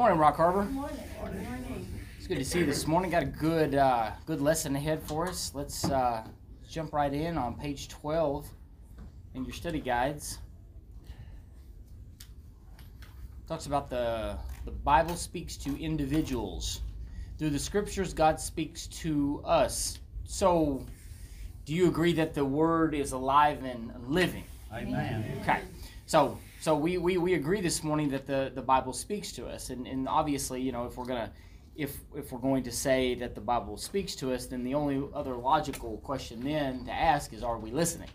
morning, Rock Harbor. Good morning. Good morning. It's good to see you this morning. Got a good uh, good lesson ahead for us. Let's uh, jump right in on page 12 in your study guides. Talks about the the Bible speaks to individuals. Through the scriptures, God speaks to us. So, do you agree that the Word is alive and living? Amen. Okay. So so we, we, we agree this morning that the, the Bible speaks to us. And, and obviously, you know, if we're gonna if if we're going to say that the Bible speaks to us, then the only other logical question then to ask is are we listening?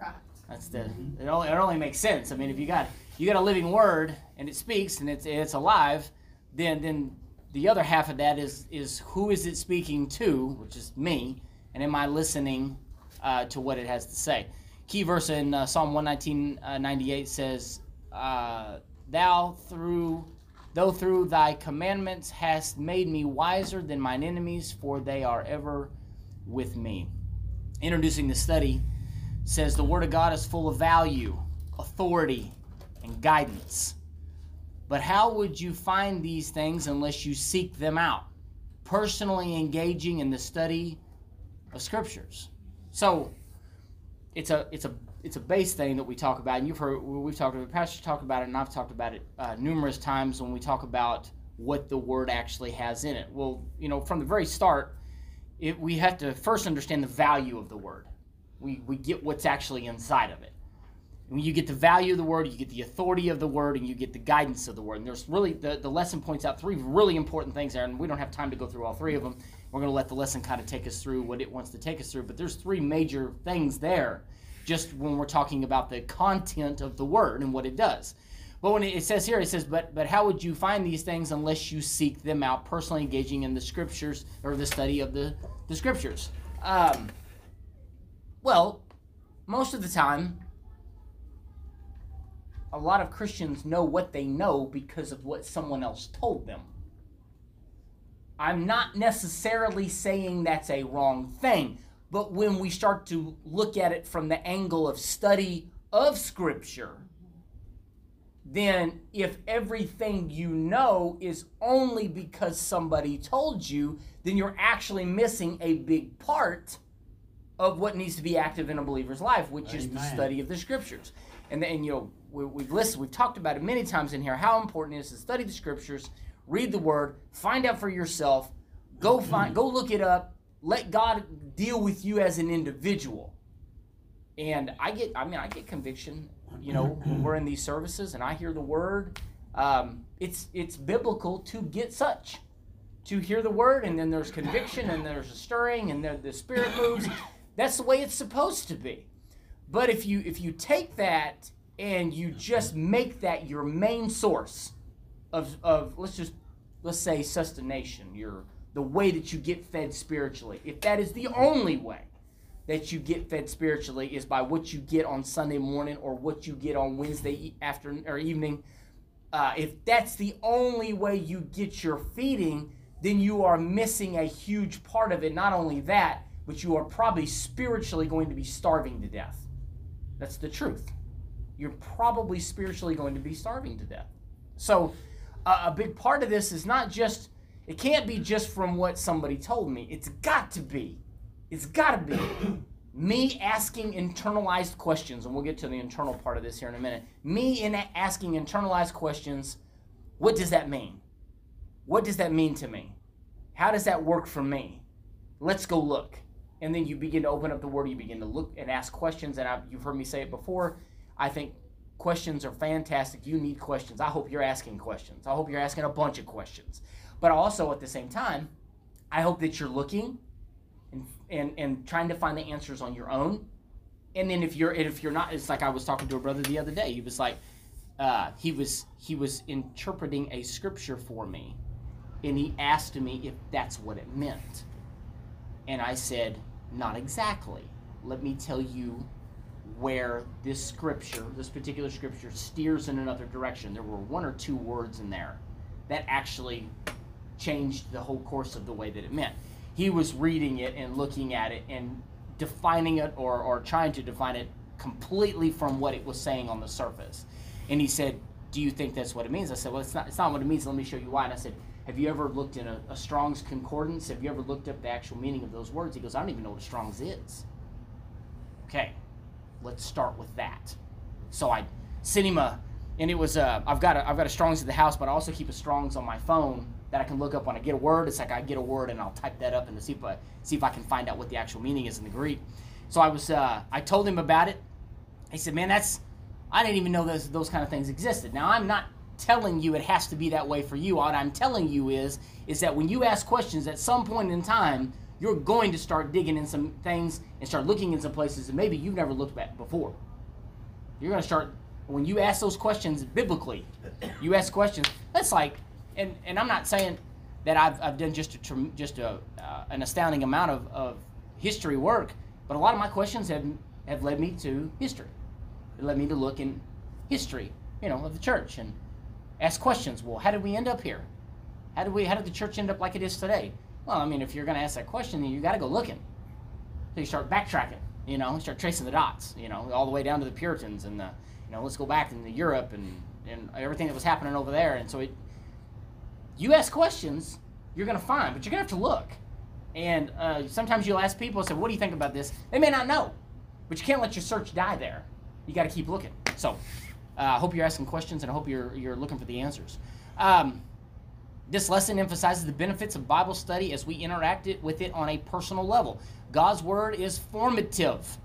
Right. That's the it only, it only makes sense. I mean, if you got you got a living word and it speaks and it's it's alive, then then the other half of that is is who is it speaking to, which is me, and am I listening uh, to what it has to say? Key verse in uh, Psalm 119, uh, 98 says, uh, "Thou through though through thy commandments hast made me wiser than mine enemies, for they are ever with me." Introducing the study says the Word of God is full of value, authority, and guidance. But how would you find these things unless you seek them out? Personally engaging in the study of scriptures. So it's a it's a it's a base thing that we talk about, and you've heard we've talked about Pastor talked about it, and I've talked about it uh, numerous times when we talk about what the Word actually has in it. Well, you know, from the very start, it, we have to first understand the value of the Word. We we get what's actually inside of it. When you get the value of the word, you get the authority of the word, and you get the guidance of the word. And there's really, the, the lesson points out three really important things there, and we don't have time to go through all three of them. We're going to let the lesson kind of take us through what it wants to take us through. But there's three major things there, just when we're talking about the content of the word and what it does. But when it says here, it says, but but how would you find these things unless you seek them out, personally engaging in the scriptures or the study of the, the scriptures? Um, well, most of the time, a lot of Christians know what they know because of what someone else told them. I'm not necessarily saying that's a wrong thing, but when we start to look at it from the angle of study of Scripture, then if everything you know is only because somebody told you, then you're actually missing a big part of what needs to be active in a believer's life, which is the study of the Scriptures. And then, you know, we, we've listened, we've talked about it many times in here how important it is to study the Scriptures, read the Word, find out for yourself, go find, go look it up, let God deal with you as an individual. And I get, I mean, I get conviction, you know, when we're in these services and I hear the Word. Um, it's it's biblical to get such, to hear the Word, and then there's conviction, and there's a stirring, and the, Spirit moves. That's the way it's supposed to be. But if you if you take that and you just make that your main source of of let's just let's say sustentation, your the way that you get fed spiritually. If that is the only way that you get fed spiritually is by what you get on Sunday morning or what you get on Wednesday afternoon or evening, uh, if that's the only way you get your feeding, then you are missing a huge part of it. Not only that, but you are probably spiritually going to be starving to death. That's the truth. You're probably spiritually going to be starving to death. So, uh, a big part of this is not just, it can't be just from what somebody told me. It's got to be, it's got to be me asking internalized questions. And we'll get to the internal part of this here in a minute. Me in asking internalized questions what does that mean? What does that mean to me? How does that work for me? Let's go look. And then you begin to open up the word, you begin to look and ask questions. And I've, you've heard me say it before. I think questions are fantastic. You need questions. I hope you're asking questions. I hope you're asking a bunch of questions. But also at the same time, I hope that you're looking and, and, and trying to find the answers on your own. And then if you're if you're not, it's like I was talking to a brother the other day. He was like, uh, he was he was interpreting a scripture for me, and he asked me if that's what it meant. And I said, not exactly. Let me tell you where this scripture, this particular scripture, steers in another direction. There were one or two words in there that actually changed the whole course of the way that it meant. He was reading it and looking at it and defining it or, or trying to define it completely from what it was saying on the surface. And he said, do you think that's what it means? I said, well, it's not, it's not what it means. Let me show you why. And I said, have you ever looked in a, a Strong's Concordance? Have you ever looked up the actual meaning of those words? He goes, I don't even know what a Strong's is. Okay, let's start with that. So I sent him a, and it was, uh, I've got a, I've got a Strong's at the house, but I also keep a Strong's on my phone that I can look up when I get a word. It's like I get a word and I'll type that up and see if I, see if I can find out what the actual meaning is in the Greek. So I was, uh, I told him about it. He said, man, that's, I didn't even know those, those kind of things existed. Now, I'm not telling you it has to be that way for you. What I'm telling you is, is that when you ask questions at some point in time, you're going to start digging in some things and start looking in some places that maybe you've never looked at before. You're going to start, when you ask those questions biblically, you ask questions, that's like, and, and I'm not saying that I've, I've done just a, just a, uh, an astounding amount of, of history work, but a lot of my questions have, have led me to history. It led me to look in history, you know, of the church and ask questions. Well, how did we end up here? How did we? How did the church end up like it is today? Well, I mean, if you're going to ask that question, then you got to go looking. So you start backtracking. You know, start tracing the dots. You know, all the way down to the Puritans and the, you know, let's go back into Europe and and everything that was happening over there. And so it, you ask questions, you're going to find, but you're going to have to look. And uh, sometimes you'll ask people, say, "What do you think about this?" They may not know, but you can't let your search die there. You got to keep looking. So, uh, I hope you're asking questions, and I hope you're you're looking for the answers. Um, this lesson emphasizes the benefits of Bible study as we interact it, with it on a personal level. God's word is formative.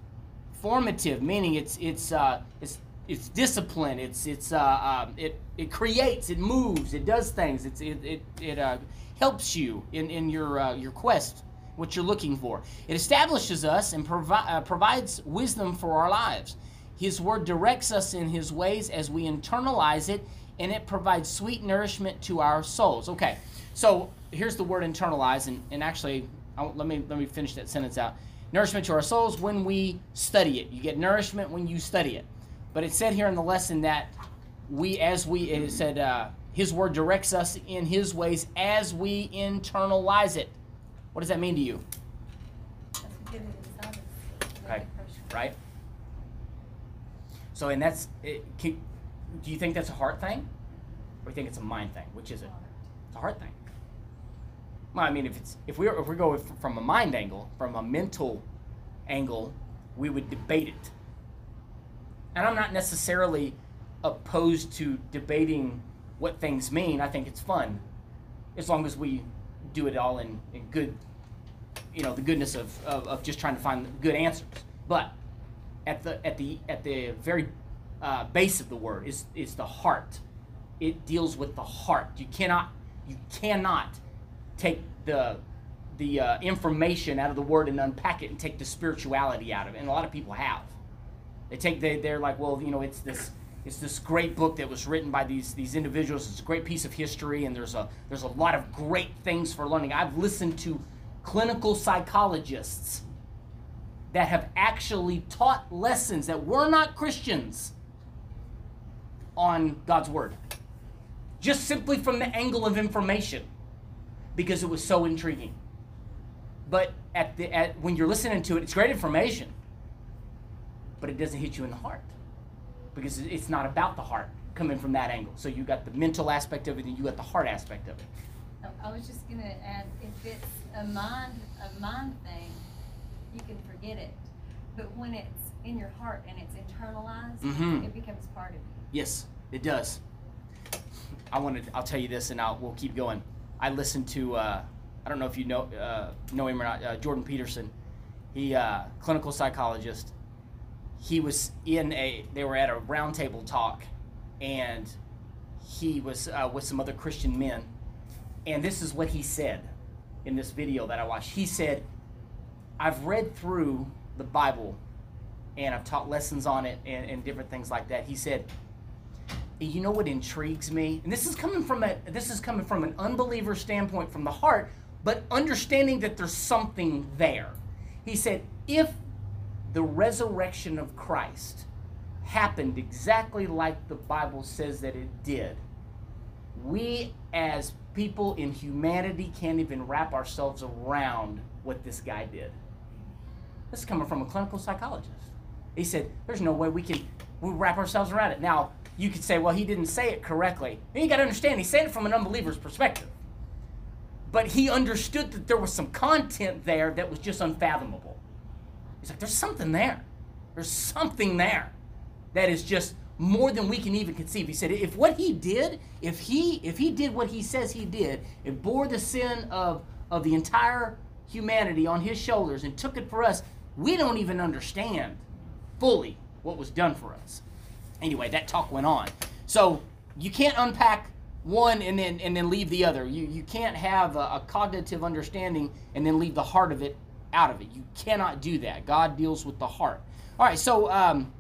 Formative, meaning it's it's uh, it's it's discipline. It's it's uh, uh, it it creates. It moves. It does things. It's it it, it uh, helps you in in your uh, your quest, what you're looking for. It establishes us and provi- uh, provides wisdom for our lives. His word directs us in his ways as we internalize it, and it provides sweet nourishment to our souls. Okay, so here's the word internalize, and, and actually, I'll, let me let me finish that sentence out. Nourishment to our souls when we study it. You get nourishment when you study it. But it said here in the lesson that we, as we, it said, uh, His word directs us in His ways as we internalize it. What does that mean to you? Okay, right? So, and that's, it, can, do you think that's a heart thing? Or do you think it's a mind thing? Which is it? It's a heart thing. Well, I mean, if it's if we if we go from a mind angle, from a mental angle, we would debate it. And I'm not necessarily opposed to debating what things mean. I think it's fun, as long as we do it all in, in good, you know, the goodness of, of, of just trying to find good answers. But at the at the at the very uh, base of the word is is the heart. It deals with the heart. You cannot you cannot take the the uh, information out of the word and unpack it and take the spirituality out of it. And a lot of people have. They take they they're like, well, you know, it's this it's this great book that was written by these these individuals. It's a great piece of history, and there's a there's a lot of great things for learning. I've listened to clinical psychologists that have actually taught lessons that were not Christians on God's Word. Just simply from the angle of information because it was so intriguing. But at the at, when you're listening to it, it's great information, but it doesn't hit you in the heart because it's not about the heart coming from that angle. So you got the mental aspect of it, and you got the heart aspect of it. I was just gonna add, if it's a mind a mind thing, you can forget it. But when it's in your heart and it's internalized, Mhm. it becomes part of you. Yes, it does. I wanted. I'll tell you this, and I'll we'll keep going. I listened to. Uh, I don't know if you know uh, know him or not. Uh, Jordan Peterson. He uh, clinical psychologist. He was in a. They were at a roundtable talk, and he was uh, with some other Christian men, and this is what he said in this video that I watched. He said, "I've read through the Bible, and I've taught lessons on it, and, and different things like that." He said you know what intrigues me and this is coming from a this is coming from an unbeliever standpoint from the heart but understanding that there's something there he said if the resurrection of christ happened exactly like the bible says that it did we as people in humanity can't even wrap ourselves around what this guy did this is coming from a clinical psychologist he said there's no way we can we wrap ourselves around it now you could say, well, he didn't say it correctly. And you got to understand, he said it from an unbeliever's perspective. But he understood that there was some content there that was just unfathomable. He's like, there's something there. There's something there that is just more than we can even conceive. He said, if what he did, if he if he did what he says he did, it bore the sin of of the entire humanity on his shoulders and took it for us, we don't even understand fully what was done for us. Anyway, that talk went on. So you can't unpack one and then and then leave the other. You you can't have a, a cognitive understanding and then leave the heart of it out of it. You cannot do that. God deals with the heart. All right, so um,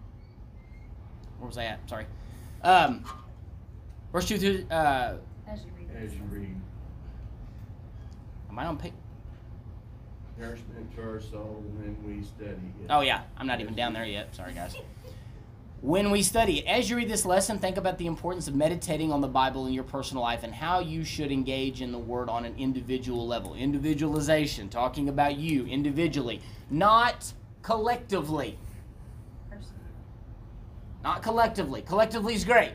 where was I at? Sorry. Um, verse two through. Uh, As you read. As you read, am I on page? nourishment to our soul when we study it. Oh yeah, I'm not even down there yet. Sorry guys. When we study, as you read this lesson, think about the importance of meditating on the Bible in your personal life and how you should engage in the Word on an individual level. Individualization, talking about you individually, not collectively. Not collectively. Collectively is great.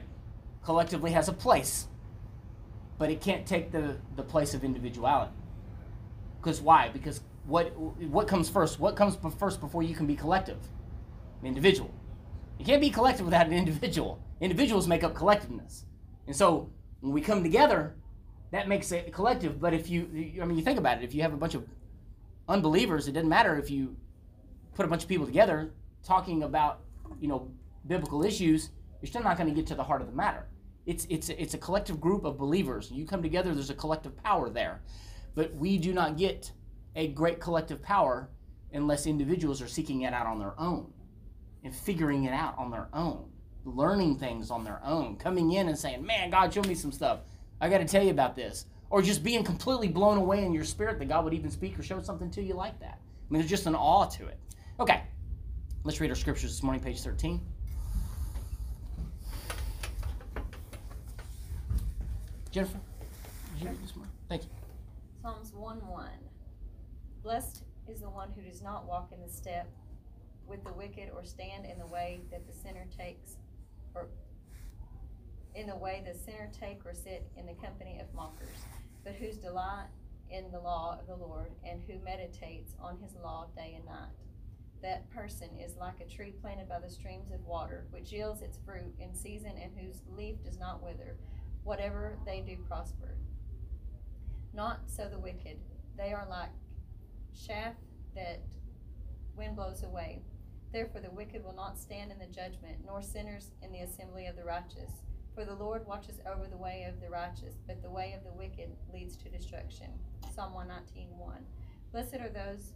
Collectively has a place. But it can't take the, the place of individuality. Because why? Because what what comes first? What comes first before you can be collective? Individual. You can't be collective without an individual. Individuals make up collectiveness. And so when we come together, that makes it collective. But if you, I mean, you think about it, if you have a bunch of unbelievers, it doesn't matter if you put a bunch of people together talking about, you know, biblical issues, you're still not going to get to the heart of the matter. It's, it's, it's a collective group of believers. You come together, there's a collective power there. But we do not get a great collective power unless individuals are seeking it out on their own and figuring it out on their own, learning things on their own, coming in and saying, Man, God, show me some stuff. I got to tell you about this. Or just being completely blown away in your spirit that God would even speak or show something to you like that. I mean, there's just an awe to it. Okay, let's read our scriptures this morning, page 13. Jennifer, did you read this morning? Thank you. Psalms 1 1. Blessed is the one who does not walk in the step with the wicked or stand in the way that the sinner takes or in the way the sinner take or sit in the company of mockers, but whose delight in the law of the Lord and who meditates on his law day and night. That person is like a tree planted by the streams of water, which yields its fruit in season and whose leaf does not wither. Whatever they do prosper. Not so the wicked. They are like chaff that wind blows away. Therefore the wicked will not stand in the judgment, nor sinners in the assembly of the righteous. For the Lord watches over the way of the righteous, but the way of the wicked leads to destruction. Psalm 119 1. Blessed are those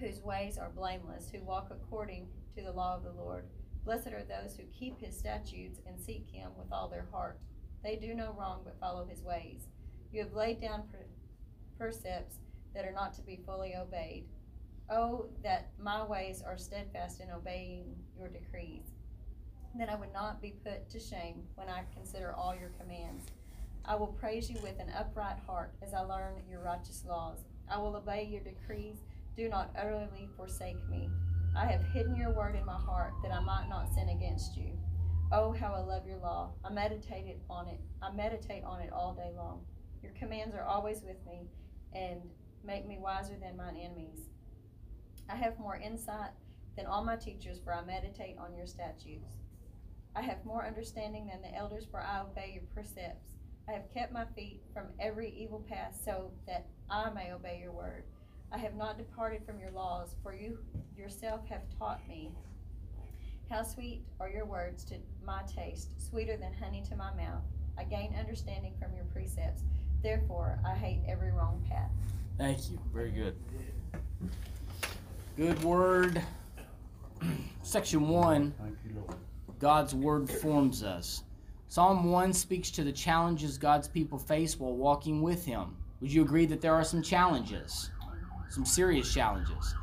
whose ways are blameless, who walk according to the law of the Lord. Blessed are those who keep his statutes and seek him with all their heart. They do no wrong but follow his ways. You have laid down pre- precepts that are not to be fully obeyed. Oh, that my ways are steadfast in obeying your decrees. Then I would not be put to shame when I consider all your commands. I will praise you with an upright heart as I learn your righteous laws. I will obey your decrees. Do not utterly forsake me. I have hidden your word in my heart that I might not sin against you. Oh, how I love your law. I meditate on it. I meditate on it all day long. Your commands are always with me and make me wiser than mine enemies. I have more insight than all my teachers, for I meditate on your statutes. I have more understanding than the elders, for I obey your precepts. I have kept my feet from every evil path, so that I may obey your word. I have not departed from your laws, for you yourself have taught me. How sweet are your words to my taste, sweeter than honey to my mouth. I gain understanding from your precepts. Therefore, I hate every wrong path. Thank you. Very good. Good word. Section 1 Thank you, Lord. God's word forms us. Psalm 1 speaks to the challenges God's people face while walking with Him. Would you agree that there are some challenges? Some serious challenges.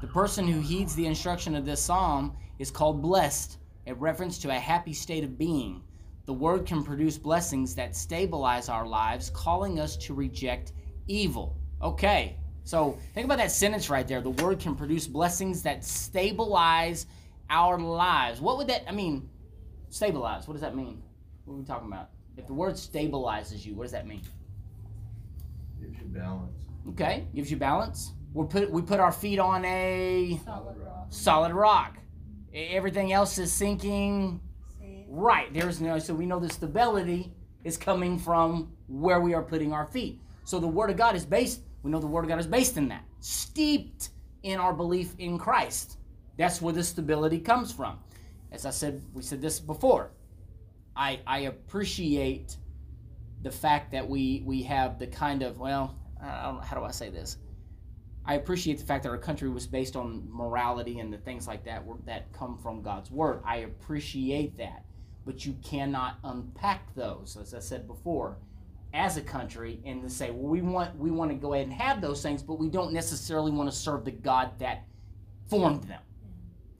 The person who heeds the instruction of this psalm is called blessed, a reference to a happy state of being. The word can produce blessings that stabilize our lives, calling us to reject evil. Okay, so think about that sentence right there. The word can produce blessings that stabilize our lives. What would that, I mean, Stabilize. What does that mean? What are we talking about? If the word stabilizes you, what does that mean? Gives you balance. Okay, gives you balance. We put we put our feet on a Solid rock. solid rock. Everything else is sinking. See? Right. There's no so we know the stability is coming from where we are putting our feet. So the word of God is based, we know the word of God is based in that. Steeped in our belief in Christ. That's where the stability comes from. As I said, we said this before. I I appreciate the fact that we we have the kind of well, how do I say this? I appreciate the fact that our country was based on morality and the things like that that come from God's word. I appreciate that, but you cannot unpack those, as I said before, as a country, and to say, well, we want we want to go ahead and have those things, but we don't necessarily want to serve the God that formed them.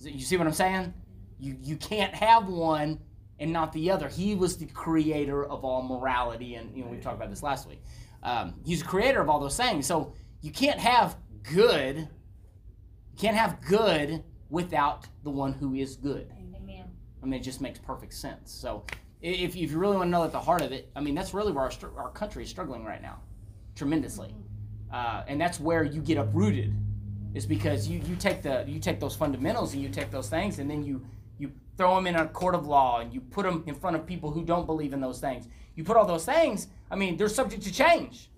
You see what I'm saying? You you can't have one and not the other. He was the creator of all morality, and you know we talked about this last week. Um, he's the creator of all those things, so you can't have good. You can't have good without the one who is good. Amen. I mean, it just makes perfect sense. So, if, if you really want to know at the heart of it, I mean, that's really where our, our country is struggling right now, tremendously, uh, and that's where you get uprooted, is because you, you take the you take those fundamentals and you take those things and then you you throw them in a court of law and you put them in front of people who don't believe in those things. You put all those things. I mean, they're subject to change.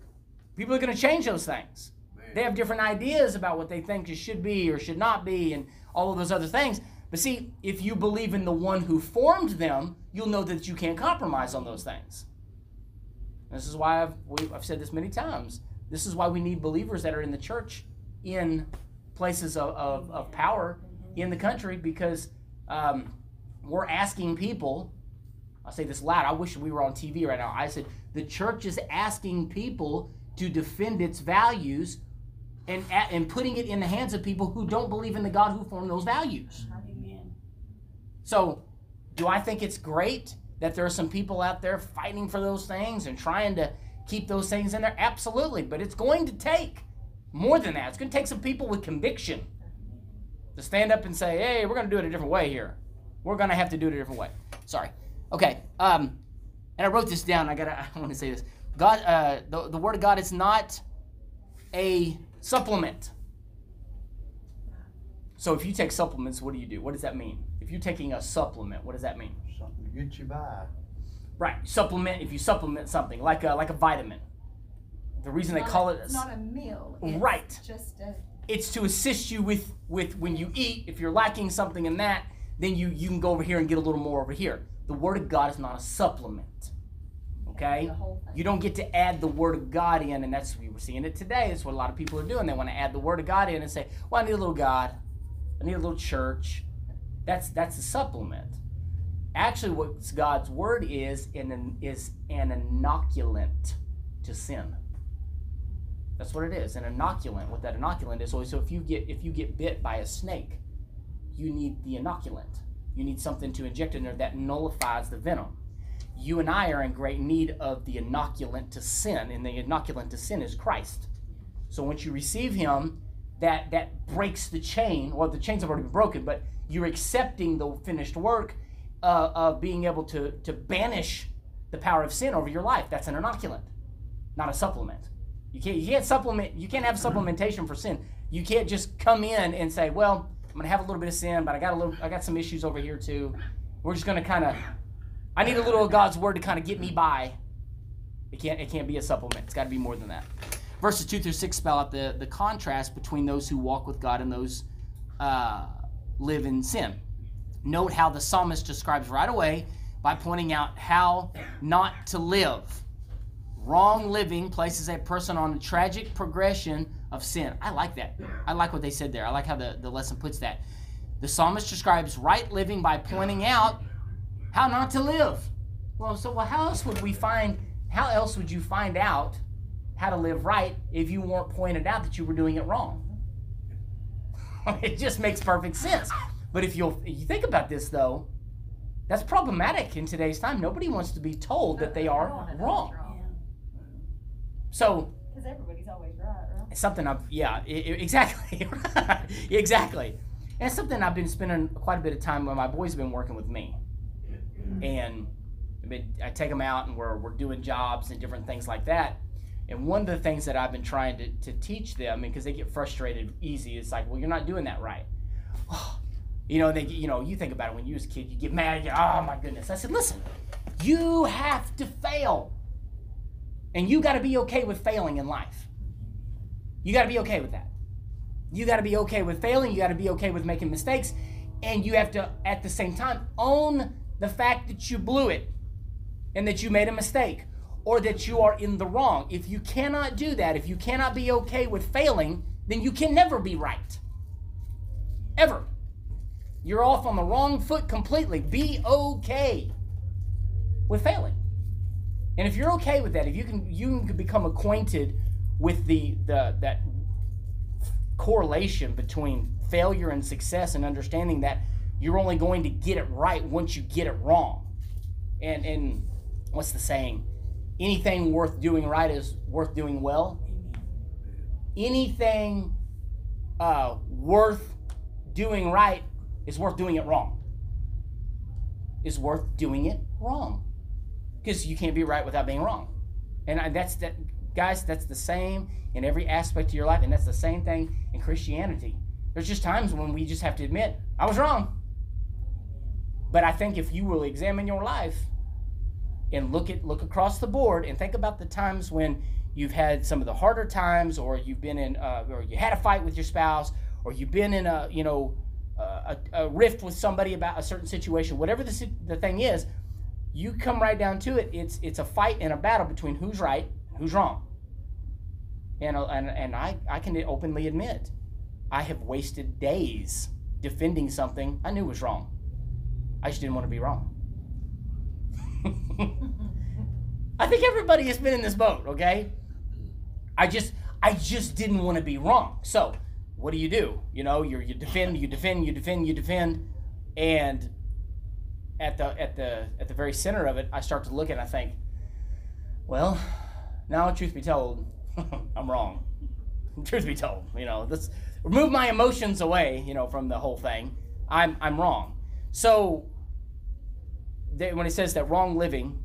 People are going to change those things. They have different ideas about what they think it should be or should not be, and all of those other things. But see, if you believe in the one who formed them, you'll know that you can't compromise on those things. This is why I've, I've said this many times. This is why we need believers that are in the church, in places of, of, of power in the country, because um, we're asking people. I'll say this loud. I wish we were on TV right now. I said the church is asking people to defend its values and and putting it in the hands of people who don't believe in the God who formed those values. So, do I think it's great that there are some people out there fighting for those things and trying to keep those things in there? Absolutely, but it's going to take more than that. It's going to take some people with conviction to stand up and say, "Hey, we're going to do it a different way here. We're going to have to do it a different way." Sorry. Okay. Um, and I wrote this down. I gotta. I want to say this. God, uh, the the word of God is not a supplement. So if you take supplements, what do you do? What does that mean? If you're taking a supplement, what does that mean? Something to get you by. Right. Supplement. If you supplement something like a like a vitamin, the reason they call a- it It's not a meal. It's Right. Just a. it's to assist you with with when you eat. If you're lacking something in that, then you you can go over here and get a little more over here. The word of God is not a supplement. Okay. The whole thing. You don't get to add the word of God in, and that's we were seeing it today. That's what a lot of people are doing. They want to add the word of God in and say, "Well, I need a little God, I need a little church." That's that's a supplement. Actually, what God's word is an, is an inoculant to sin. That's what it is, an inoculant. What that inoculant is. So if you get if you get bit by a snake, you need the inoculant. You need something to inject in there that nullifies the venom you and I are in great need of the inoculant to sin, and the inoculant to sin is Christ. So once you receive Him, that that breaks the chain. Well, the chains have already been broken, but you're accepting the finished work uh, of being able to to banish the power of sin over your life. That's an inoculant, not a supplement. You can't you can't supplement. You can't have supplementation for sin. You can't just come in and say, well, I'm gonna have a little bit of sin, but I got a little I got some issues over here too. We're just gonna kind of I need a little of God's word to kind of get me by. It can't it can't be a supplement. It's got to be more than that. Verses two through six spell out the the contrast between those who walk with God and those uh, live in sin. Note how the psalmist describes right away by pointing out how not to live. Wrong living places a person on a tragic progression of sin. I like that. I like what they said there. I like how the, the lesson puts that. The psalmist describes right living by pointing out how not to live. Well, so well, how else would we find? How else would you find out how to live right if you weren't pointed out that you were doing it wrong? it just makes perfect sense. But if you'll if you think about this though, that's problematic in today's time. Nobody wants to be told that they are wrong. So Because everybody's always right, right? it's something I've yeah i- i- exactly exactly. And it's something I've been spending quite a bit of time when my boys have been working with me. and I, I take them out and we're, we're doing jobs and different things like that. And one of the things that I've been trying to, to teach them, because they get frustrated easy, it's like, well, you're not doing that right. you know, they, you know, you think about it when you was a kid, you get mad, you, oh my goodness. I said, listen, you have to fail. And you got to be okay with failing in life. You got to be okay with that. You got to be okay with failing. You got to be okay with making mistakes. And you have to, at the same time, own the fact that you blew it and that you made a mistake or that you are in the wrong. If you cannot do that, if you cannot be okay with failing, then you can never be right. Ever. You're off on the wrong foot completely. Be okay with failing. And if you're okay with that, if you can you can become acquainted with the the that correlation between failure and success and understanding that you're only going to get it right once you get it wrong. And and what's the saying? Anything worth doing right is worth doing well. Anything uh, worth doing right is worth doing it wrong. Is worth doing it wrong. Because you can't be right without being wrong. And that's that guys, that's the same in every aspect of your life, and that's the same thing in Christianity. There's just times when we just have to admit, I was wrong. But I think if you will examine your life and look at look across the board and think about the times when you've had some of the harder times, or you've been in, uh, or you had a fight with your spouse, or you've been in a you know a, a rift with somebody about a certain situation, whatever the the thing is, you come right down to it. It's it's a fight and a battle between who's right and who's wrong. And and and I I can openly admit, I have wasted days defending something I knew was wrong. I just didn't want to be wrong. I think everybody has been in this boat, okay? I just I just didn't want to be wrong. So, what do you do? You know, you you defend, you defend, you defend, you defend, and at the at the at the very center of it, I start to look and I think, well, now truth be told, I'm wrong. truth be told, you know, let's remove my emotions away, you know, from the whole thing. I'm I'm wrong. So they, when it says that wrong living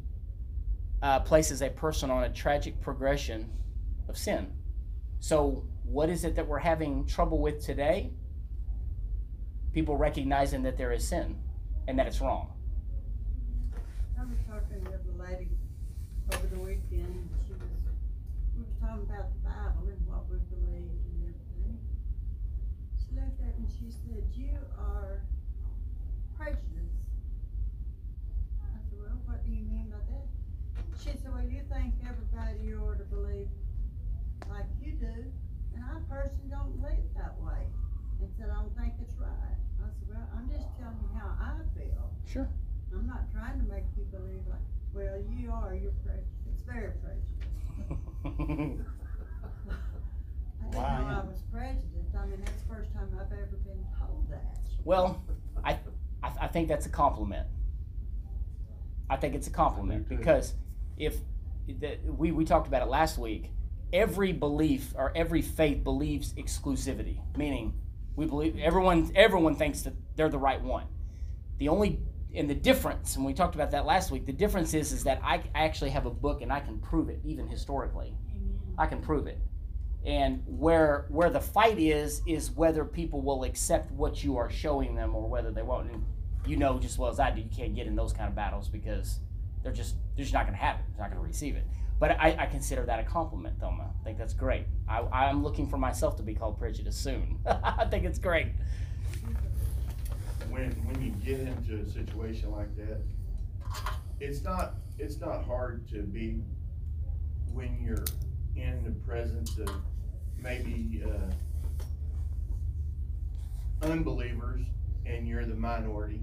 uh, places a person on a tragic progression of sin. So what is it that we're having trouble with today? People recognizing that there is sin and that it's wrong. I was talking with a lady over the weekend, she was, we were talking about the Bible and what we believed and everything. She looked at me and she said, you are prejudiced. I said, well, what do you mean by that? She said, well, you think everybody ought to believe like you do, and I personally don't believe that way. And said, I don't think it's right. I said, well, I'm just telling you how I feel. Sure. I'm not trying to make you believe like, well, you are, you're prejudiced, it's very prejudiced. I didn't Why? know I was prejudiced, I mean, that's the first time I've ever been told that. Well, I, I, I think that's a compliment. I think it's a compliment I too. because if the, we, we talked about it last week, every belief or every faith believes exclusivity, meaning we believe everyone everyone thinks that they're the right one. The only and the difference, and we talked about that last week. The difference is is that I actually have a book and I can prove it, even historically. I can prove it. And where where the fight is is whether people will accept what you are showing them or whether they won't. And you know just as well as I do, you can't get in those kind of battles because they're just they're just not going to have it. They're not going to receive it. But I, I consider that a compliment, Thelma. I think that's great. I, I'm looking for myself to be called prejudiced soon. I think it's great. when, when you get into a situation like that, it's not, it's not hard to be, when you're in the presence of maybe, uh, unbelievers and you're the minority,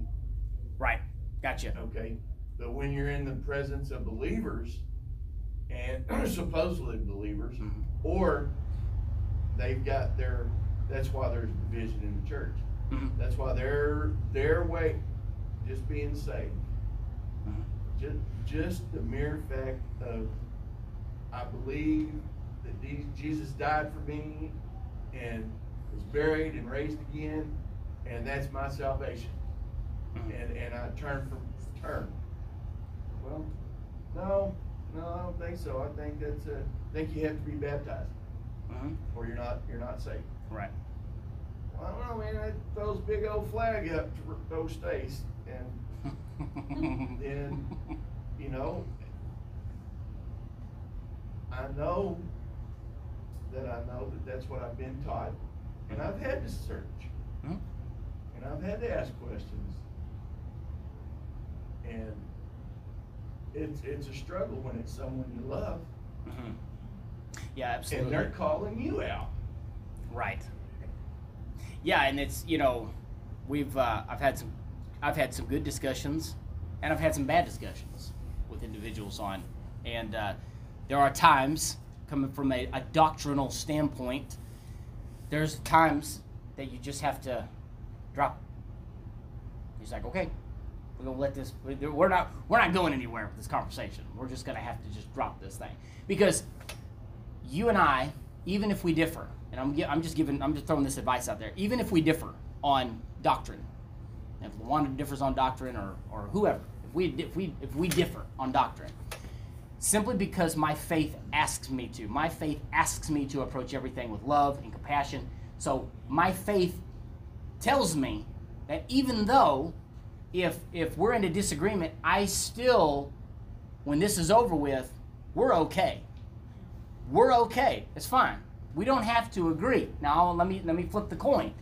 Right. Gotcha. okay? But when you're in the presence of believers and supposedly believers, or they've got their, that's why there's division in the church. Mhm. That's why their, their way, just being saved. Mhm. Just, just the mere fact of, I believe that Jesus died for me and was buried and raised again, and that's my salvation. Mhm. And, and I turn from, turn. Well, no, no, I don't think so. I think that's a, I think you have to be baptized hmm or you're not, you're not saved. Right. Well, I don't know, man, I throws big old flag up to those states and then, you know, I know that I know that that's what I've been taught, and I've had to search, Mhm. and I've had to ask questions. And it's, it's a struggle when it's someone you love, Mhm. Yeah, absolutely. and they're calling you out. Right. Yeah, and it's you know, we've uh, I've had some I've had some good discussions, and I've had some bad discussions with individuals on, and uh, there are times coming from a, a doctrinal standpoint. There's times that you just have to drop. He's like, okay, we're gonna let this. We're not. We're not going anywhere with this conversation. We're just gonna have to just drop this thing because you and I, even if we differ, and I'm, I'm just giving, I'm just throwing this advice out there. Even if we differ on doctrine, if Wanda differs on doctrine, or, or whoever, if we, if we, if we differ on doctrine, simply because my faith asks me to, my faith asks me to approach everything with love and compassion. So my faith tells me that even though, if if we're in a disagreement, I still, when this is over with, we're okay we're okay. It's fine. We don't have to agree. Now let me let me flip the coin.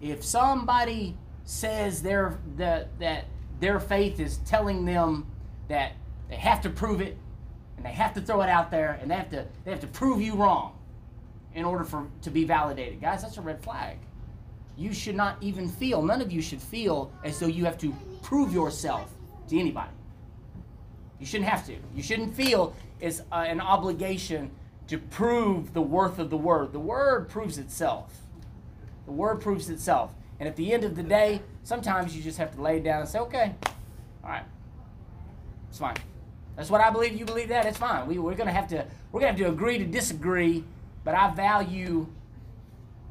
If somebody says their that that their faith is telling them that they have to prove it and they have to throw it out there and they have to they have to prove you wrong in order for to be validated. Guys, that's a red flag. You should not even feel, none of you should feel as though you have to prove yourself to anybody. You shouldn't have to. You shouldn't feel it's uh, an obligation to prove the worth of the word. The word proves itself. The word proves itself. And at the end of the day, sometimes you just have to lay down and say, okay, all right, it's fine. That's what I believe. You believe that? It's fine. We, we're gonna have to we're gonna have to agree to disagree. But I value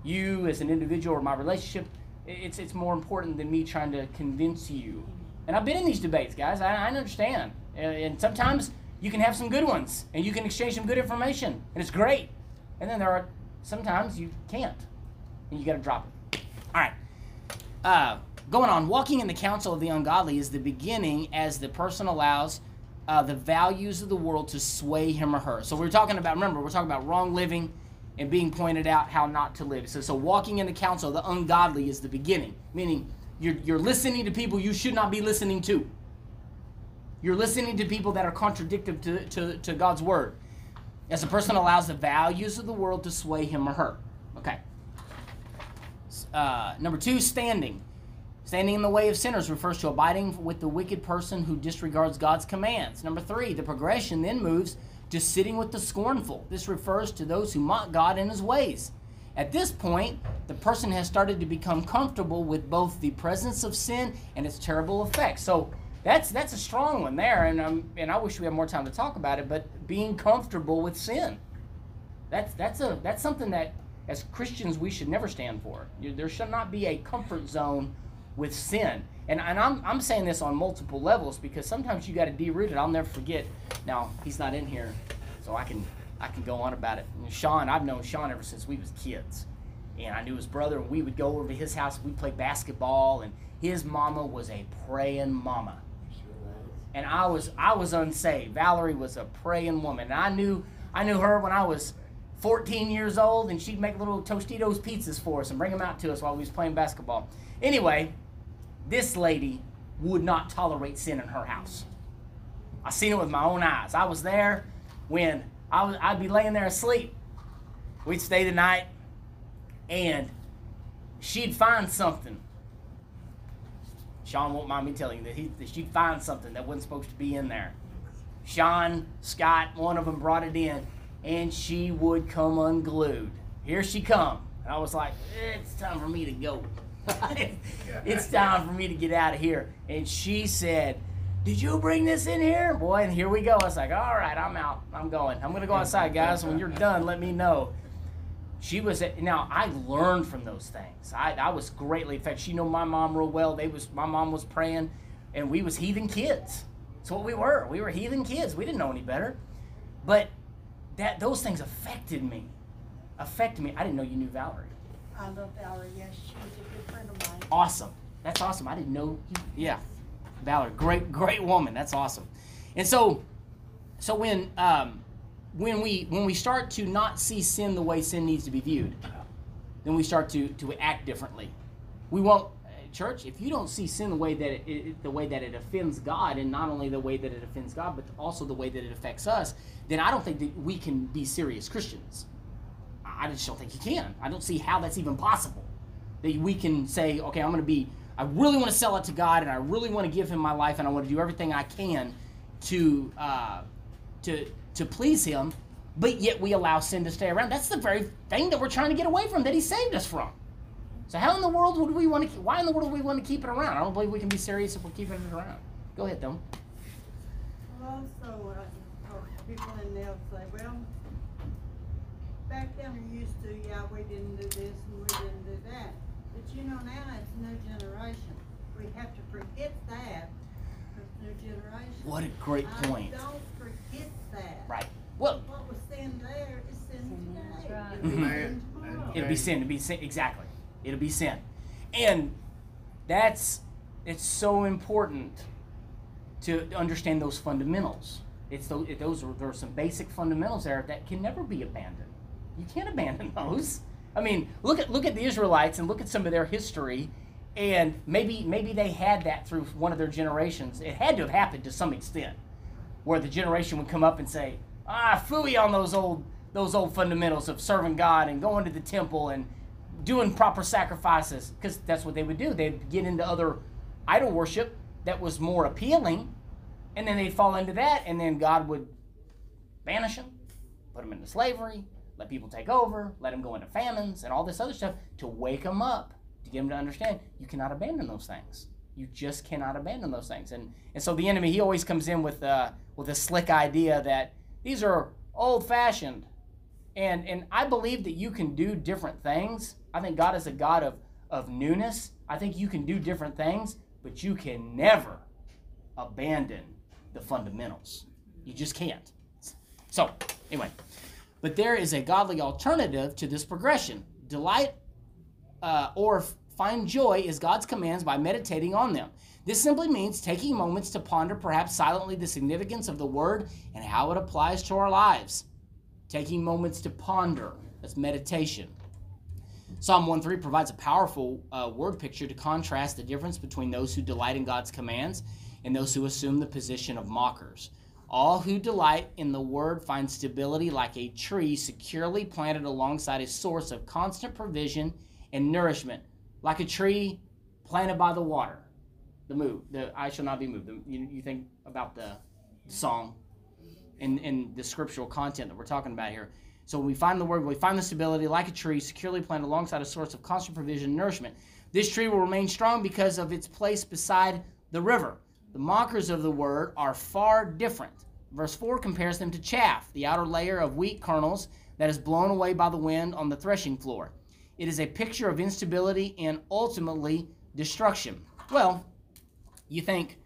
you as an individual or my relationship, it's, it's more important than me trying to convince you. And I've been in these debates, guys. I, I understand. And, and sometimes you can have some good ones, and you can exchange some good information, and it's great. And then there are sometimes you can't, and you got to drop it. All right. Uh, going on, walking in the counsel of the ungodly is the beginning as the person allows uh, the values of the world to sway him or her. So we're talking about, remember, we're talking about wrong living and being pointed out how not to live. So, so walking in the counsel of the ungodly is the beginning, meaning you're, you're listening to people you should not be listening to. You're listening to people that are contradictory to, to, to God's word. As a person allows the values of the world to sway him or her. Okay. Uh, number two, standing. Standing in the way of sinners refers to abiding with the wicked person who disregards God's commands. Number three, the progression then moves to sitting with the scornful. This refers to those who mock God and his ways. At this point, the person has started to become comfortable with both the presence of sin and its terrible effects. So that's that's a strong one there, and um, and I wish we had more time to talk about it. But being comfortable with sin, that's that's a that's something that as Christians we should never stand for. There should not be a comfort zone with sin. And, and I'm, I'm saying this on multiple levels because sometimes you got to deroot it. I'll never forget. Now he's not in here, so I can I can go on about it. And Sean, I've known Sean ever since we was kids, and I knew his brother. And we would go over to his house. We'd play basketball, and his mama was a praying mama and I was I was unsaved. Valerie was a praying woman, and I knew I knew her when I was 14 years old, and she'd make little Tostitos pizzas for us and bring them out to us while we was playing basketball. Anyway, this lady would not tolerate sin in her house. I seen it with my own eyes. I was there when I was I'd be laying there asleep. We'd stay the night, and she'd find something Sean won't mind me telling you that, he, that she'd find something that wasn't supposed to be in there. Sean, Scott, one of them brought it in, and she would come unglued. Here she come. And I was like, eh, it's time for me to go. it's time for me to get out of here. And she said, did you bring this in here? Boy, and here we go. I was like, all right, I'm out. I'm going. I'm going to go outside, guys. When you're done, let me know she was at, now i learned from those things i, I was greatly affected she know my mom real well they was my mom was praying and we was heathen kids It's what we were. We were heathen kids. We didn't know any better. But that those things affected me. Affected me. I didn't know you knew Valerie. I love Valerie, yes, she was a good friend of mine. Awesome. That's awesome. I didn't know. Yeah, Valerie, great, great woman. That's awesome. And so, so when um, when we when we start to not see sin the way sin needs to be viewed, then we start to to act differently. We won't. uh, Church, if you don't see sin the way that it, it, the way that it offends God, and not only the way that it offends God, but also the way that it affects us, then I don't think that we can be serious Christians. I just don't think you can. I don't see how that's even possible. That we can say, okay, I'm going to be, I really want to sell it to God, and I really want to give Him my life, and I want to do everything I can to uh, to to please Him, but yet we allow sin to stay around. That's the very thing that we're trying to get away from, that He saved us from. So how in the world would we want to? Why in the world would we want to keep it around? I don't believe we can be serious if we're keeping it around. Go ahead, Tom. Well, also, uh, people in there say, well, back then we used to, yeah, we didn't do this and we didn't do that. But you know, now it's new generation. We have to forget that, it's new generation. What a great point. I don't forget that. Right. Well, What was sin there is sin today. right. It'll be sin tomorrow. It'll be sin. It'll be sin. Exactly. It'll be sin. And that's it's so important to understand those fundamentals. It's those, those are there are some basic fundamentals there that can never be abandoned. You can't abandon those. I mean, look at look at the Israelites and look at some of their history, and maybe maybe they had that through one of their generations. It had to have happened to some extent, where the generation would come up and say, "Ah, fooey on those old those old fundamentals of serving God and going to the temple and doing proper sacrifices," because that's what they would do. They'd get into other idol worship that was more appealing, and then they'd fall into that, and then God would banish them, put them into slavery, let people take over, let them go into famines and all this other stuff to wake them up, to get them to understand you cannot abandon those things. You just cannot abandon those things. And and so the enemy he always comes in with uh, with a slick idea that these are old fashioned, and and I believe that you can do different things. I think God is a God of of newness. I think you can do different things, but you can never abandon the fundamentals. You just can't. So, anyway, but there is a godly alternative to this progression. Delight uh, or find joy is God's commands by meditating on them. This simply means taking moments to ponder, perhaps silently, the significance of the word and how it applies to our lives. Taking moments to ponder. That's meditation. Psalm 1:3 provides a powerful uh, word picture to contrast the difference between those who delight in God's commands and those who assume the position of mockers. All who delight in the word find stability like a tree securely planted alongside a source of constant provision and nourishment, like a tree planted by the water. The move, the I shall not be moved. The, you, you think about the song and, and the scriptural content that we're talking about here. So when we find the word, we find the stability like a tree securely planted alongside a source of constant provision and nourishment. This tree will remain strong because of its place beside the river. The mockers of the word are far different. Verse 4 compares them to chaff, the outer layer of wheat kernels that is blown away by the wind on the threshing floor. It is a picture of instability and ultimately destruction. Well, you think,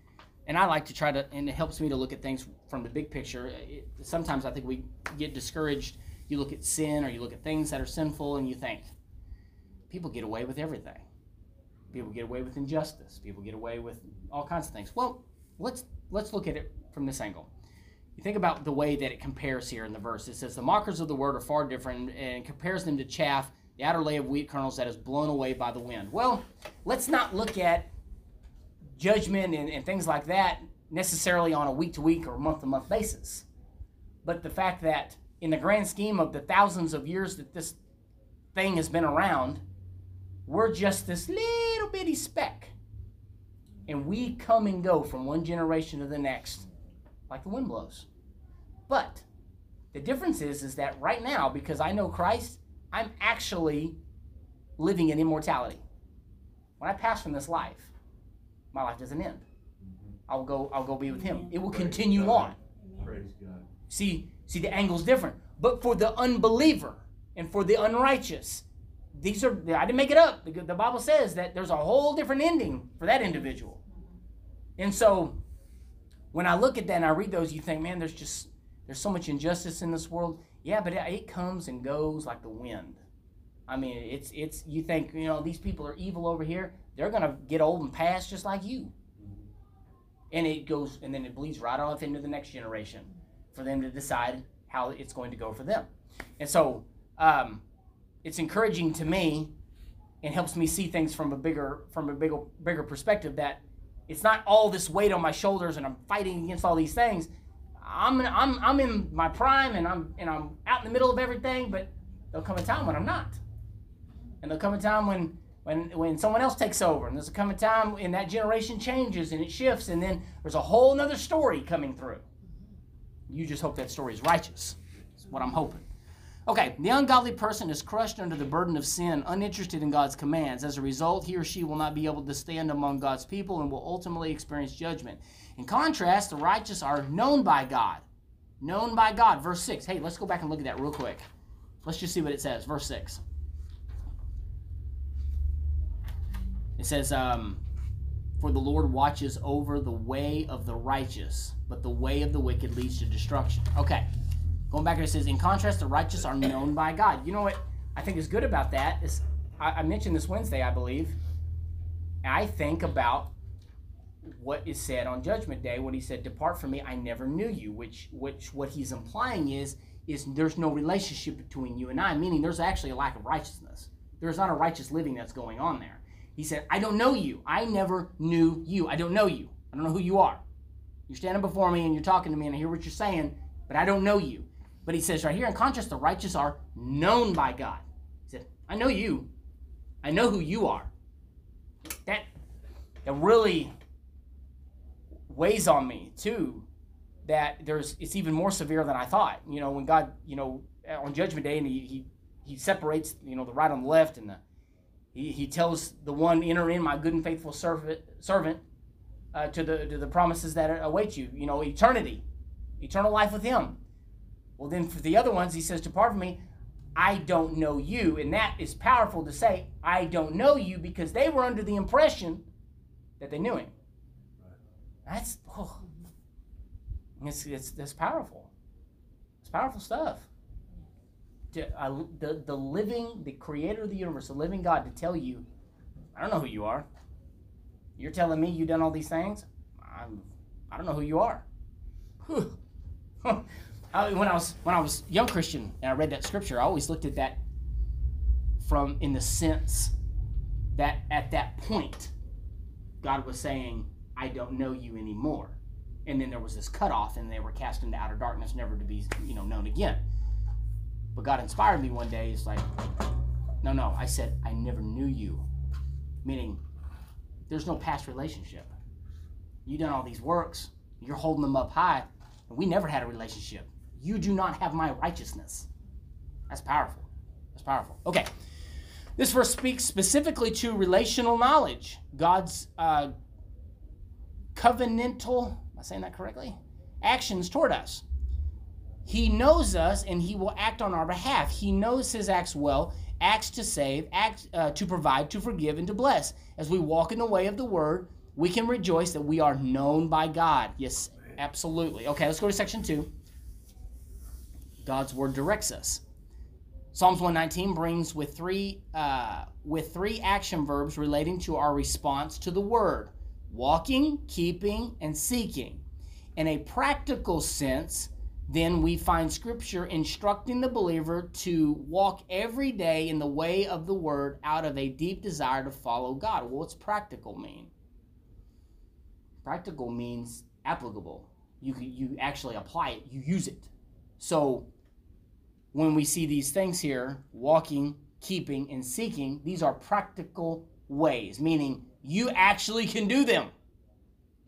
and I like to try to, and it helps me to look at things from the big picture. It, sometimes I think we get discouraged. You look at sin or you look at things that are sinful and you think, people get away with everything. People get away with injustice. People get away with all kinds of things. Well, let's let's look at it from this angle. You think about the way that it compares here in the verse. It says the mockers of the word are far different and compares them to chaff, the outer layer of wheat kernels that is blown away by the wind. Well, let's not look at judgment and, and things like that necessarily on a week to week or month to month basis. But the fact that in the grand scheme of the thousands of years that this thing has been around, we're just this little bitty speck. And we come and go from one generation to the next like the wind blows. But the difference is is that right now because I know Christ, I'm actually living in immortality. When I pass from this life, my life doesn't end. Mm-hmm. I'll go I'll go be with him. It will continue on. Praise God. See, see the angle's different. But for the unbeliever and for the unrighteous, these are I didn't make it up. The, Bible says that there's a whole different ending for that individual. And so when I look at that and I read those, you think, man, there's just there's so much injustice in this world. Yeah, but it, it comes and goes like the wind. I mean, it's it's you think you know these people are evil over here. They're gonna get old and pass just like you. And it goes and then it bleeds right off into the next generation for them to decide how it's going to go for them. And so um, it's encouraging to me and helps me see things from a bigger from a bigger bigger perspective that it's not all this weight on my shoulders and I'm fighting against all these things. I'm I'm I'm in my prime and I'm and I'm out in the middle of everything, but there'll come a time when I'm not. And there'll come a time when when when someone else takes over and there's a come a time when that generation changes and it shifts and then there's a whole nother story coming through. You just hope that story is righteous. That's what I'm hoping. Okay, the ungodly person is crushed under the burden of sin, uninterested in God's commands. As a result, he or she will not be able to stand among God's people and will ultimately experience judgment. In contrast, the righteous are known by God. Known by God. Verse 6. Hey, let's go back and look at that real quick. Let's just see what it says. Verse 6. It says, um, For the Lord watches over the way of the righteous, but the way of the wicked leads to destruction. Okay. Going back, it says, in contrast, the righteous are known by God. You know what I think is good about that is I, I mentioned this Wednesday, I believe. I think about what is said on Judgment Day when he said, "Depart from me, I never knew you." Which, which, what he's implying is, is there's no relationship between you and I. Meaning, there's actually a lack of righteousness. There's not a righteous living that's going on there. He said, "I don't know you. I never knew you. I don't know you. I don't know who you are. You're standing before me and you're talking to me, and I hear what you're saying, but I don't know you." But he says right here, in contrast, the righteous are known by God. He said, I know you. I know who you are. That that really weighs on me too. That there's it's even more severe than I thought. You know, when God, you know, on Judgment Day, and he he, he separates, you know, the right and the left, and the he, he tells the one, enter in, my good and faithful servant, servant, uh, to the to the promises that await you. You know, eternity, eternal life with Him. Well, then for the other ones, he says, Depart from me, I don't know you. And that is powerful to say, I don't know you, because they were under the impression that they knew him. That's, oh, it's, it's, that's powerful. It's powerful stuff. To, uh, the, the living, the creator of the universe, the living God, to tell you, I don't know who you are. You're telling me you've done all these things? I'm, I don't know who you are. I, when I was when I was young Christian and I read that scripture, I always looked at that from in the sense that at that point God was saying, "I don't know you anymore," and then there was this cutoff, and they were cast into outer darkness, never to be you know known again. But God inspired me one day. It's like, no, no. I said, I never knew you, meaning there's no past relationship. You done all these works. You're holding them up high, and we never had a relationship. You do not have my righteousness. That's powerful. That's powerful. Okay. This verse speaks specifically to relational knowledge, God's uh, covenantal, am I saying that correctly? Actions toward us. He knows us and he will act on our behalf. He knows his acts well, acts to save, acts uh, to provide, to forgive, and to bless. As we walk in the way of the word, we can rejoice that we are known by God. Yes, absolutely. Okay, let's go to section two. God's word directs us. Psalms 119 brings with three uh, with three action verbs relating to our response to the word: walking, keeping, and seeking. In a practical sense, then we find scripture instructing the believer to walk every day in the way of the word out of a deep desire to follow God. Well, what's practical mean? Practical means applicable. You you actually apply it. You use it. So when we see these things here walking, keeping, and seeking these are practical ways, meaning you actually can do them.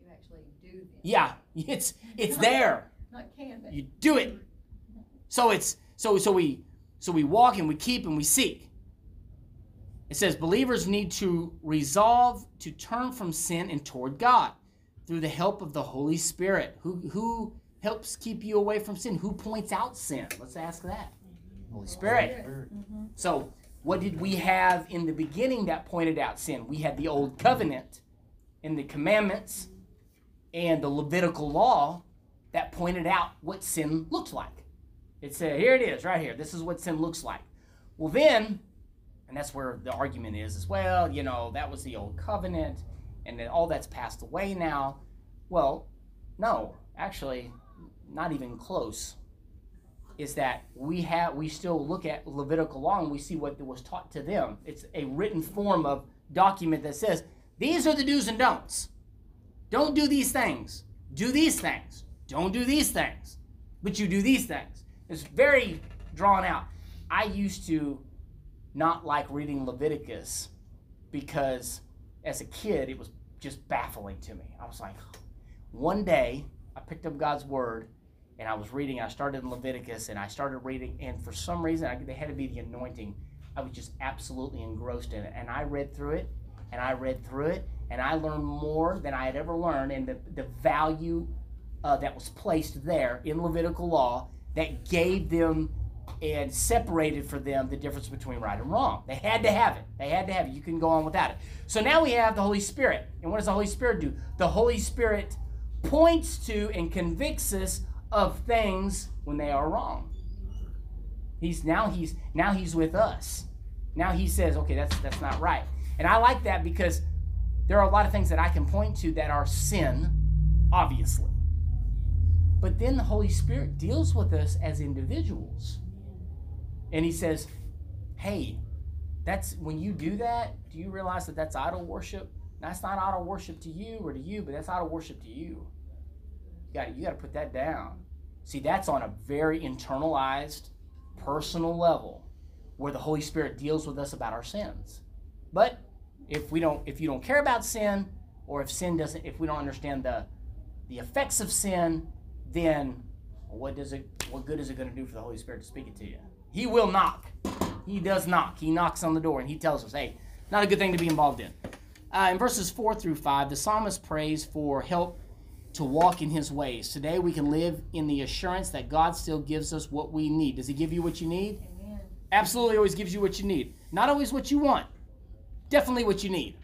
You actually do them. Yeah, it's it's there. Not can, but. You do it. So it's so so we so we walk and we keep and we seek. It says believers need to resolve to turn from sin and toward God through the help of the Holy Spirit. Who who helps keep you away from sin? Who points out sin? Let's ask that. Holy Spirit. Mm-hmm. So, what did we have in the beginning that pointed out sin? We had the old covenant and the commandments and the Levitical law that pointed out what sin looked like. It said, here it is, right here. This is what sin looks like. Well, then, and that's where the argument is as well, you know, that was the old covenant, and then all that's passed away now. Well, no, actually, not even close. Is that we have we still look at Levitical law and we see what was taught to them. It's a written form of document that says these are the do's and don'ts. Don't do these things. Do these things. Don't do these things. But you do these things. It's very drawn out. I used to not like reading Leviticus because as a kid it was just baffling to me. I was like, one day I picked up God's word and I was reading. I started in Leviticus and I started reading, and for some reason, I, they had to be the anointing. I was just absolutely engrossed in it. And I read through it and I read through it and I learned more than I had ever learned. And the, the value uh, that was placed there in Levitical law that gave them and separated for them the difference between right and wrong. They had to have it. They had to have it. You can go on without it. So now we have the Holy Spirit. And what does the Holy Spirit do? The Holy Spirit points to and convicts us of things when they are wrong. He's now he's now he's with us. Now he says, okay, that's that's not right. And I like that because there are a lot of things that I can point to that are sin, obviously. But then the Holy Spirit deals with us as individuals. And he says, hey, that's when you do that, do you realize that that's idol worship? That's not idol worship to you or to you, but that's idol worship to you. You got you got to put that down. See, that's on a very internalized, personal level where the Holy Spirit deals with us about our sins. But if we don't if you don't care about sin or if sin doesn't if we don't understand the the effects of sin, then what does it what good is it going to do for the Holy Spirit to speak it to you? He will knock. He does knock. He knocks on the door and he tells us, "Hey, not a good thing to be involved in." Uh, in verses 4 through 5, the psalmist prays for help to walk in his ways. Today we can live in the assurance that God still gives us what we need. Does he give you what you need? Amen. Absolutely always gives you what you need. Not always what you want. Definitely what you need.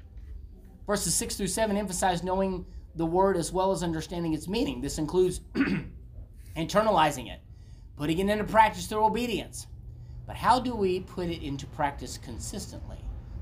Verses 6 through 7 emphasize knowing the word as well as understanding its meaning. This includes internalizing it, putting it into practice through obedience. But how do we put it into practice consistently?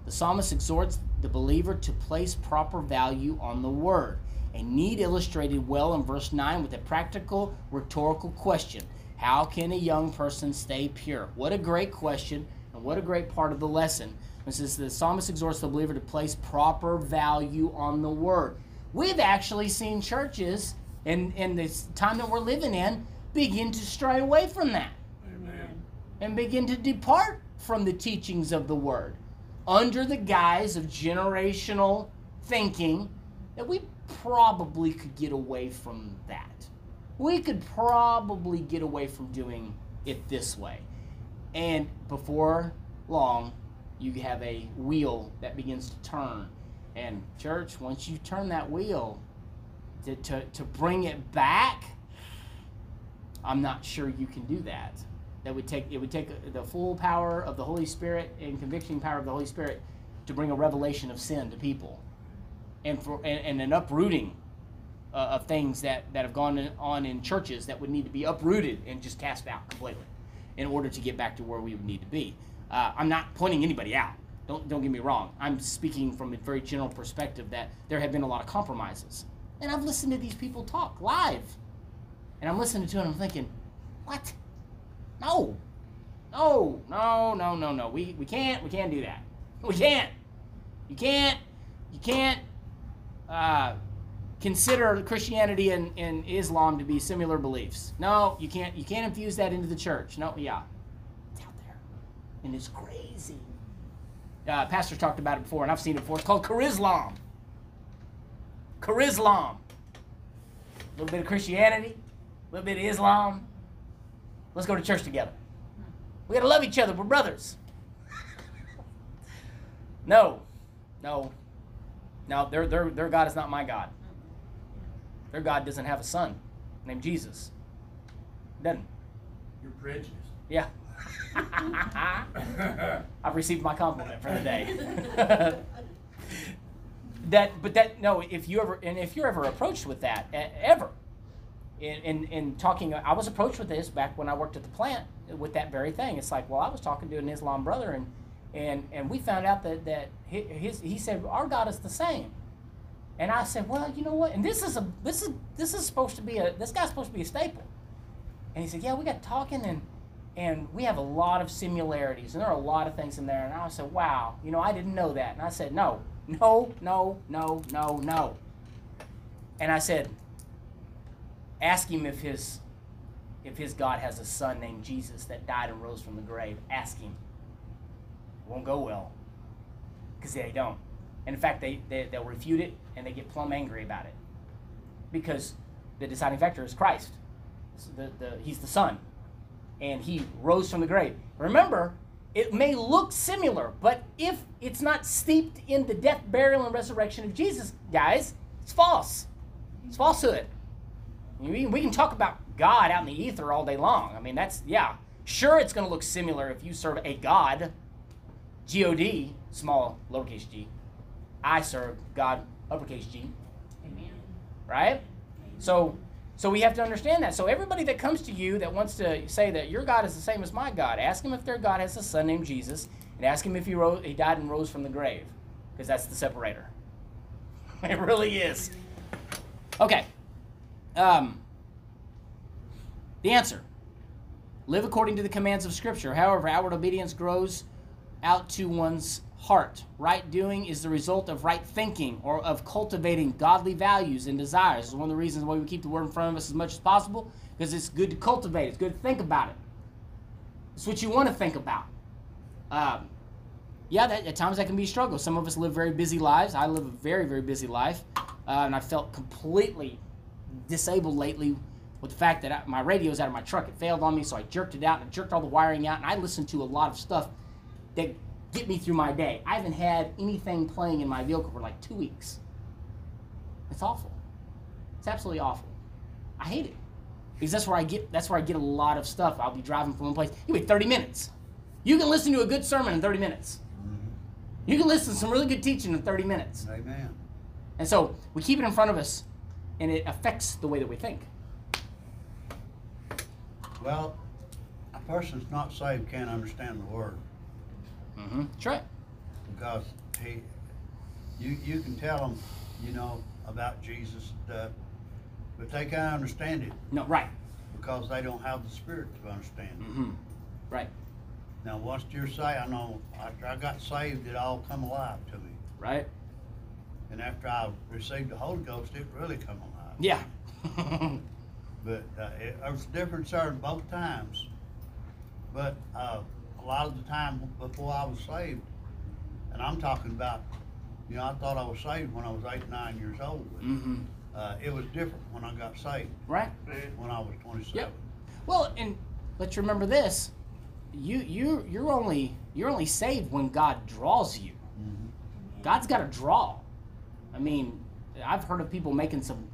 The psalmist exhorts the believer to place proper value on the word. A need illustrated well in verse 9 with a practical rhetorical question How can a young person stay pure? What a great question, and what a great part of the lesson. It says the psalmist exhorts the believer to place proper value on the word. We've actually seen churches in, in this time that we're living in begin to stray away from that Amen. and begin to depart from the teachings of the word under the guise of generational thinking that we probably could get away from that. We could probably get away from doing it this way. And before long, you have a wheel that begins to turn. And, church, once you turn that wheel to, to, to bring it back, I'm not sure you can do that that would take it would take the full power of the Holy Spirit and convicting power of the Holy Spirit to bring a revelation of sin to people, and for and, and an uprooting uh, of things that that have gone on in churches that would need to be uprooted and just cast out completely, in order to get back to where we would need to be. Uh, I'm not pointing anybody out. Don't don't get me wrong. I'm speaking from a very general perspective that there have been a lot of compromises, and I've listened to these people talk live, and I'm listening to it and I'm thinking, what? No. No, no, no, no, no. We we can't we can't do that. We can't. You can't you can't uh, consider Christianity and, and Islam to be similar beliefs. No, you can't you can't infuse that into the church. No, yeah. It's out there. And it's crazy. Uh, Pastor talked about it before, and I've seen it before. It's called Charislam. Charislam. A little bit of Christianity, a little bit of Islam, Let's go to church together. We got to love each other. We're brothers. no, no, no. Their, their, their God is not my God. Their God doesn't have a son named Jesus. Doesn't. You're prejudiced. Yeah. I've received my compliment for the day. that but that no if you ever and if you're ever approached with that ever in, in in talking i was approached with this back when i worked at the plant with that very thing it's like well i was talking to an islam brother and and and we found out that that his he said our god is the same. And i said well you know what? And this is a this is this is supposed to be a this guy's supposed to be a staple. And he said yeah we got talking and and we have a lot of similarities and there are a lot of things in there. And i said wow you know i didn't know that. And i said no no no no no no. And i said ask him if his if his god has a son named jesus that died and rose from the grave. Ask him won't go well because they don't and in fact they, they they'll refute it and they get plumb angry about it because the deciding factor is christ the, the, he's the son and he rose from the grave. Remember, it may look similar, but if it's not steeped in the death, burial, and resurrection of Jesus, guys, it's false. It's falsehood. We, we can talk about God out in the ether all day long. I mean, that's, yeah. Sure, it's going to look similar if you serve a God, G O D, small lowercase g. I serve God, uppercase G. Amen. Right? So, so we have to understand that. So everybody that comes to you that wants to say that your God is the same as my God, ask him if their God has a son named Jesus, and ask him if he rose, he died and rose from the grave, because that's the separator. it really is. Okay. Um, the answer: Live according to the commands of Scripture. However, outward obedience grows out to one's heart. Right doing is the result of right thinking or of cultivating godly values and desires. Is one of the reasons why we keep the word in front of us as much as possible because it's good to cultivate. It's good to think about it. It's what you want to think about. Um, yeah, that, at times that can be a struggle. Some of us live very busy lives. I live a very, very busy life, uh, and I felt completely disabled lately with the fact that I, my radio's out of my truck. It failed on me, so I jerked it out and I jerked all the wiring out, and I listened to a lot of stuff that get me through my day. I haven't had anything playing in my vehicle for like two weeks. It's awful. It's absolutely awful. I hate it because that's where I get that's where I get a lot of stuff. I'll be driving from one place. You wait 30 minutes. You can listen to a good sermon in 30 minutes. Mm-hmm. You can listen to some really good teaching in 30 minutes. Amen. And so we keep it in front of us, and it affects the way that we think. Well, a person's not saved can't understand the word Mm-hmm. That's right. because he, you, you can tell them, you know, about Jesus stuff, but they can't understand it No, right. because they don't have the spirit to understand it. Mm-hmm. Right. Now, once you're saved, I know after I got saved, it all come alive to me, Right. and after I received the Holy Ghost, it really come alive. Yeah. But uh, it, there was a difference there both times. But uh, a lot of the time before I was saved, and I'm talking about, you know, I thought I was saved when I was eight, nine years old. But, mm-hmm. uh, it was different when I got saved, Right. when I was 27. Yep. Well, and let's remember this: you you you're only you're only saved when God draws you. Mhm. God's got to draw. I mean, I've heard of people making some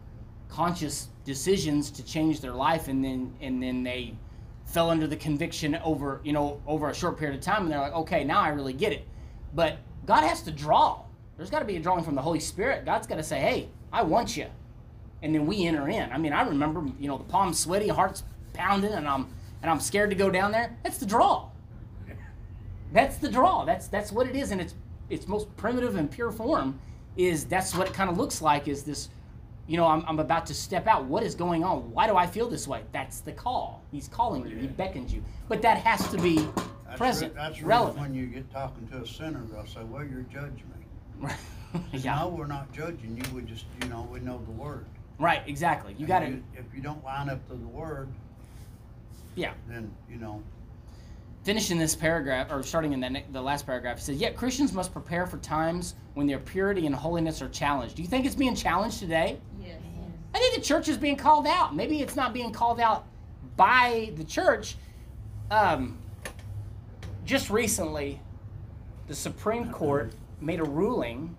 conscious decisions to change their life, and then and then they fell under the conviction over you know over a short period of time, and they're like, okay, now I really get it. But God has to draw. There's got to be a drawing from the Holy Spirit. God's got to say, hey, I want you, and then we enter in. I mean, I remember you know the palms sweaty, heart's pounding, and I'm and I'm scared to go down there. That's the draw. That's the draw. That's that's what it is, and it's its most primitive and pure form. Is that's what it kind of looks like? Is this, you know, I'm, I'm about to step out. What is going on? Why do I feel this way? That's the call. He's calling you. He beckons you. But that has to be That's present, re- that's relevant. when you get talking to a sinner, they'll say, "Well, you're judging me." yeah. No, we're not judging you. We just, you know, we know the word. Right. Exactly. You got to. If you don't line up to the word, Yeah. then you know. Finishing this paragraph or starting in the, the last paragraph he says yet christians must prepare for times when their purity and holiness are challenged. Do you think it's being challenged today? Yes. i think the church is being called out. Maybe it's not being called out by the church. Um, just recently the supreme court made a ruling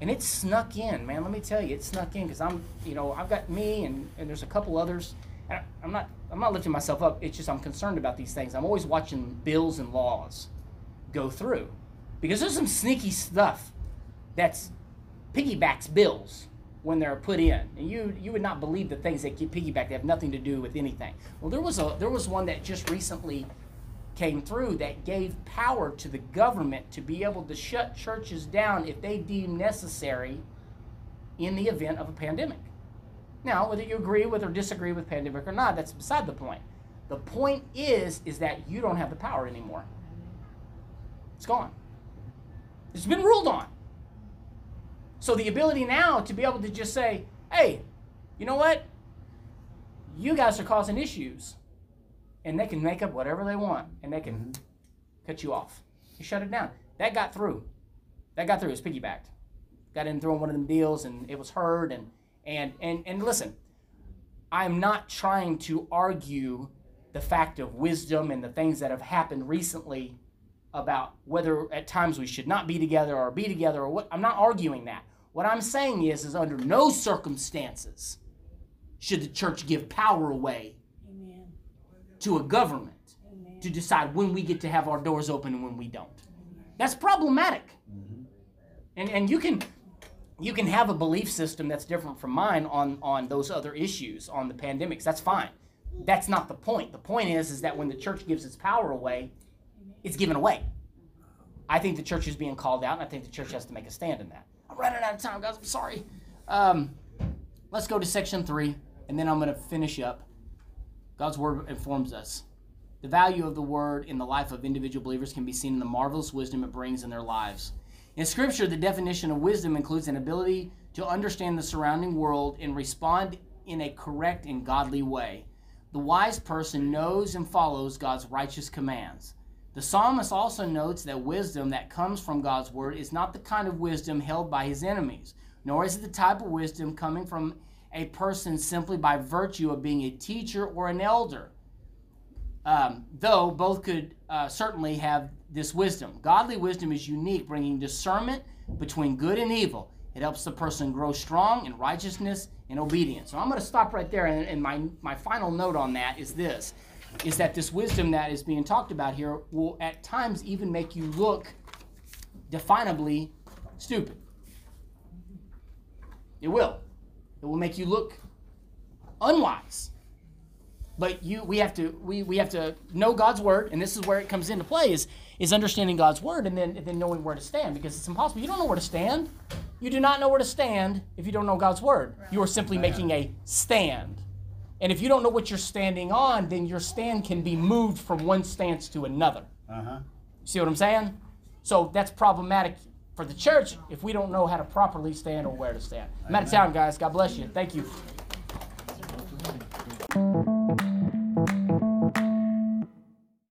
and it snuck in man. Let me tell you it snuck in because i'm you know i've got me and, and there's a couple others i'm not i'm not lifting myself up it's just i'm concerned about these things i'm always watching bills and laws go through because there's some sneaky stuff that's piggybacks bills when they're put in. And you you would not believe the things they keep piggyback. They have nothing to do with anything. Well, there was a there was one that just recently came through that gave power to the government to be able to shut churches down if they deem necessary in the event of a pandemic. Now, whether you agree with or disagree with pandemic or not, that's beside the point. The point is is that you don't have the power anymore. It's gone. It's been ruled on. So the ability now to be able to just say, "Hey, you know what? You guys are causing issues." And they can make up whatever they want and they can mm-hmm. cut you off. You shut it down. That got through. That got through. It was piggybacked. Got in through one of them deals and it was heard and and and and listen, I'm not trying to argue the fact of wisdom and the things that have happened recently about whether at times we should not be together or be together or what I'm not arguing that. What I'm saying is is under no circumstances should the church give power away Amen. to a government Amen. to decide when we get to have our doors open and when we don't. That's problematic. Mm-hmm. And and you can you can have a belief system that's different from mine on on those other issues on the pandemics. That's fine. That's not the point. The point is is that when the church gives its power away, it's given away. I think the church is being called out, and I think the church has to make a stand in that. I'm running out of time, guys. I'm sorry. Um, let's go to section three, and then I'm going to finish up. God's word informs us. The value of the word in the life of individual believers can be seen in the marvelous wisdom it brings in their lives. In Scripture, the definition of wisdom includes an ability to understand the surrounding world and respond in a correct and godly way. The wise person knows and follows God's righteous commands. The psalmist also notes that wisdom that comes from God's word is not the kind of wisdom held by his enemies, nor is it the type of wisdom coming from a person simply by virtue of being a teacher or an elder um, though both could uh, certainly have this wisdom. Godly wisdom is unique, bringing discernment between good and evil. It helps the person grow strong in righteousness and obedience. So I'm going to stop right there, and, and my my final note on that is this: is that this wisdom that is being talked about here will at times even make you look definably stupid. It will. It will make you look unwise but you we have to we, we have to know god's word and this is where it comes into play is is understanding god's word and then and then knowing where to stand because it's impossible. You don't know where to stand. You do not know where to stand if you don't know god's word. You are simply making a stand. And if you don't know what you're standing on then your stand can be moved from one stance to another. Uh-huh. see what i'm saying? So that's problematic for the church if we don't know how to properly stand or where to stand. I'm out of town guys. God bless you. Thank you